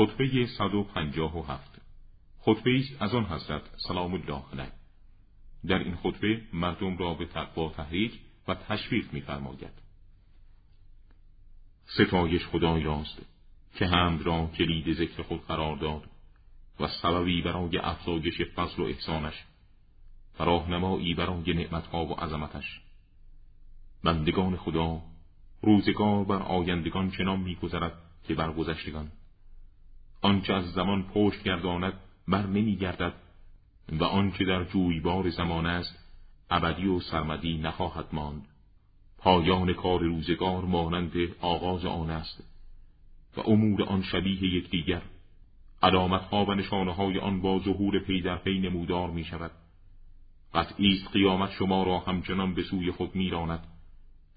خطبه 157 خطبه است از آن حضرت سلام الله علیه. در این خطبه مردم را به تقوا تحریک و تشویق می‌فرماید. ستایش خدای راست که حمد را کلید ذکر خود قرار داد و سببی برای افزایش فضل و احسانش و راهنمایی برای نعمتها و عظمتش. بندگان خدا روزگار بر آیندگان چنان میگذرد که بر گذشتگان آنچه از زمان پشت گرداند بر نمیگردد و آنچه در جویبار زمان است ابدی و سرمدی نخواهد ماند. پایان کار روزگار مانند آغاز آن است و امور آن شبیه یکدیگر علامتها و نشانه های آن با ظهور پی در پی نمودار می شود. قطعی است قیامت شما را همچنان به سوی خود میراند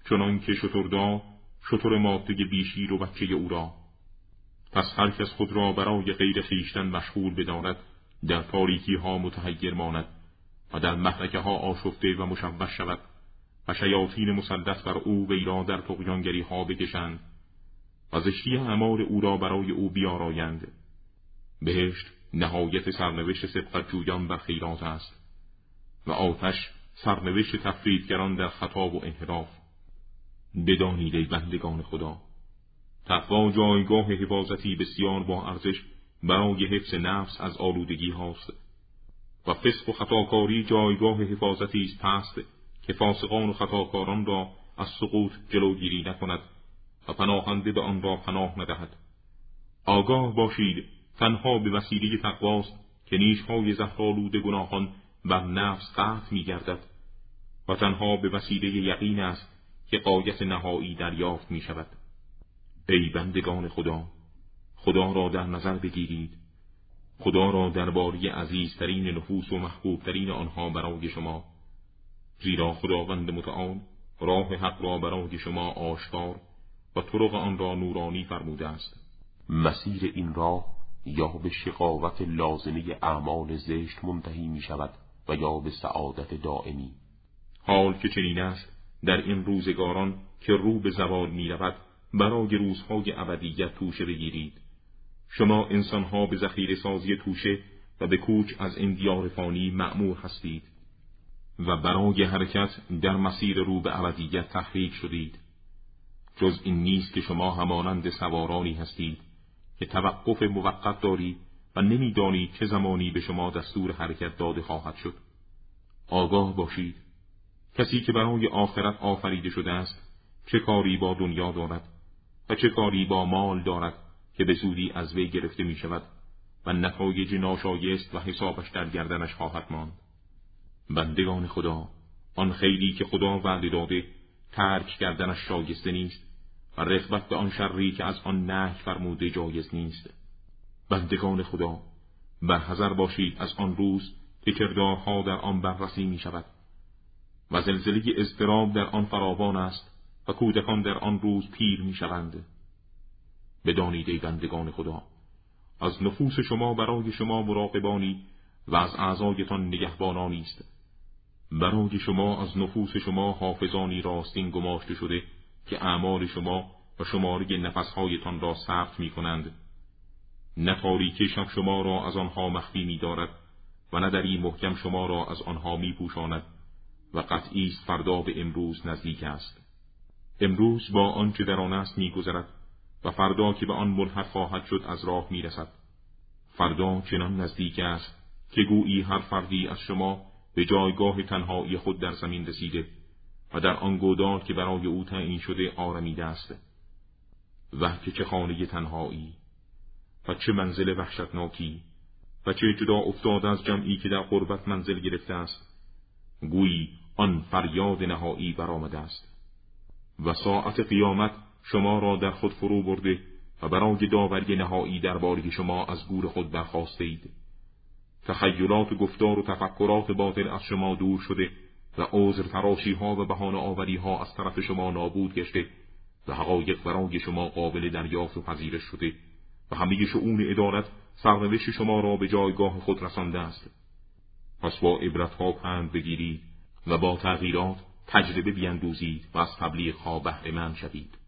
چنان که شتردا شتر ماده بیشیر و بچه او را پس هر کس خود را برای غیر خیشتن مشغول بداند در تاریکی ها متحیر ماند و در محرکه ها آشفته و مشوش شود و شیاطین مسلط بر او وی را در تقیانگری ها بکشند و زشتی اعمال او را برای او بیارایند. بهشت نهایت سرنوشت سبقت جویان بر خیرات است و آتش سرنوشت تفریدگران در خطا و انحراف. بدانید ای بندگان خدا تقوا جایگاه حفاظتی بسیار با ارزش برای حفظ نفس از آلودگی هاست و فسق و خطاکاری جایگاه حفاظتی است پست که فاسقان و خطاکاران را از سقوط جلوگیری نکند و پناهنده به آن را پناه ندهد. آگاه باشید تنها به وسیله تقواست که نیشهای زهرالود گناهان بر نفس قطع می گردد و تنها به وسیله یقین است که قایت نهایی دریافت می شود ای بندگان خدا خدا را در نظر بگیرید. خدا را درباره عزیزترین نفوس و محبوبترین آنها برای شما. زیرا خداوند متعال راه حق را برای شما آشکار و طرق آن را نورانی فرموده است. مسیر این راه یا به شقاوت لازمه اعمال زشت منتهی می شود و یا به سعادت دائمی. حال که چنین است در این روزگاران که رو به زوال می رود برای روزهای ابدیت توشه بگیرید. شما انسانها به ذخیره سازی توشه و به کوچ از این دیار فانی معمور هستید و برای حرکت در مسیر رو به ابدیت تحریک شدید. جز این نیست که شما همانند سوارانی هستید که توقف موقت دارید و نمی‌دانید چه زمانی به شما دستور حرکت داده خواهد شد. آگاه باشید. کسی که برای آخرت آفریده شده است چه کاری با دنیا دارد؟ و چه کاری با مال دارد که به زودی از وی گرفته می شود و نتایج ناشایست و حسابش در گردنش خواهد ماند. بندگان خدا آن خیلی که خدا وعده داده ترک کردنش شایسته نیست و رغبت به آن شری که از آن نه فرموده جایز نیست. بندگان خدا حذر باشید از آن روز که کردارها در آن بررسی می شود و زلزله اضطراب در آن فراوان است و کودکان در آن روز پیر می شوند. بدانید ای بندگان خدا از نفوس شما برای شما مراقبانی و از اعضایتان نگهبانانی است. برای شما از نفوس شما حافظانی راستین گماشته شده که اعمال شما و شماره نفسهایتان را ثبت می کنند نه تاریکی شب شما را از آنها مخفی می دارد و نه دری محکم شما را از آنها می پوشاند و قطعی است فردا به امروز نزدیک است. امروز با آنچه در آن است میگذرد و فردا که به آن ملحق خواهد شد از راه می‌رسد. فردا چنان نزدیک است که گویی هر فردی از شما به جایگاه تنهایی خود در زمین رسیده و در آن گودار که برای او تعیین شده آرمیده است. و که چه خانه تنهایی و چه منزل وحشتناکی و چه جدا افتاده از جمعی که در قربت منزل گرفته است. گویی آن فریاد نهایی برآمده است. و ساعت قیامت شما را در خود فرو برده و برای داوری نهایی درباره شما از گور خود برخواسته اید تخیلات گفتار و تفکرات باطل از شما دور شده و عذر تراشی ها و بهانه آوری ها از طرف شما نابود گشته و حقایق برای شما قابل دریافت و پذیرش شده و همه شعون ادارت سرنوشت شما را به جایگاه خود رسانده است. پس با ها پند بگیرید و با تغییرات تجربه بیندوزید و از تبلیغ ها بهره من شوید.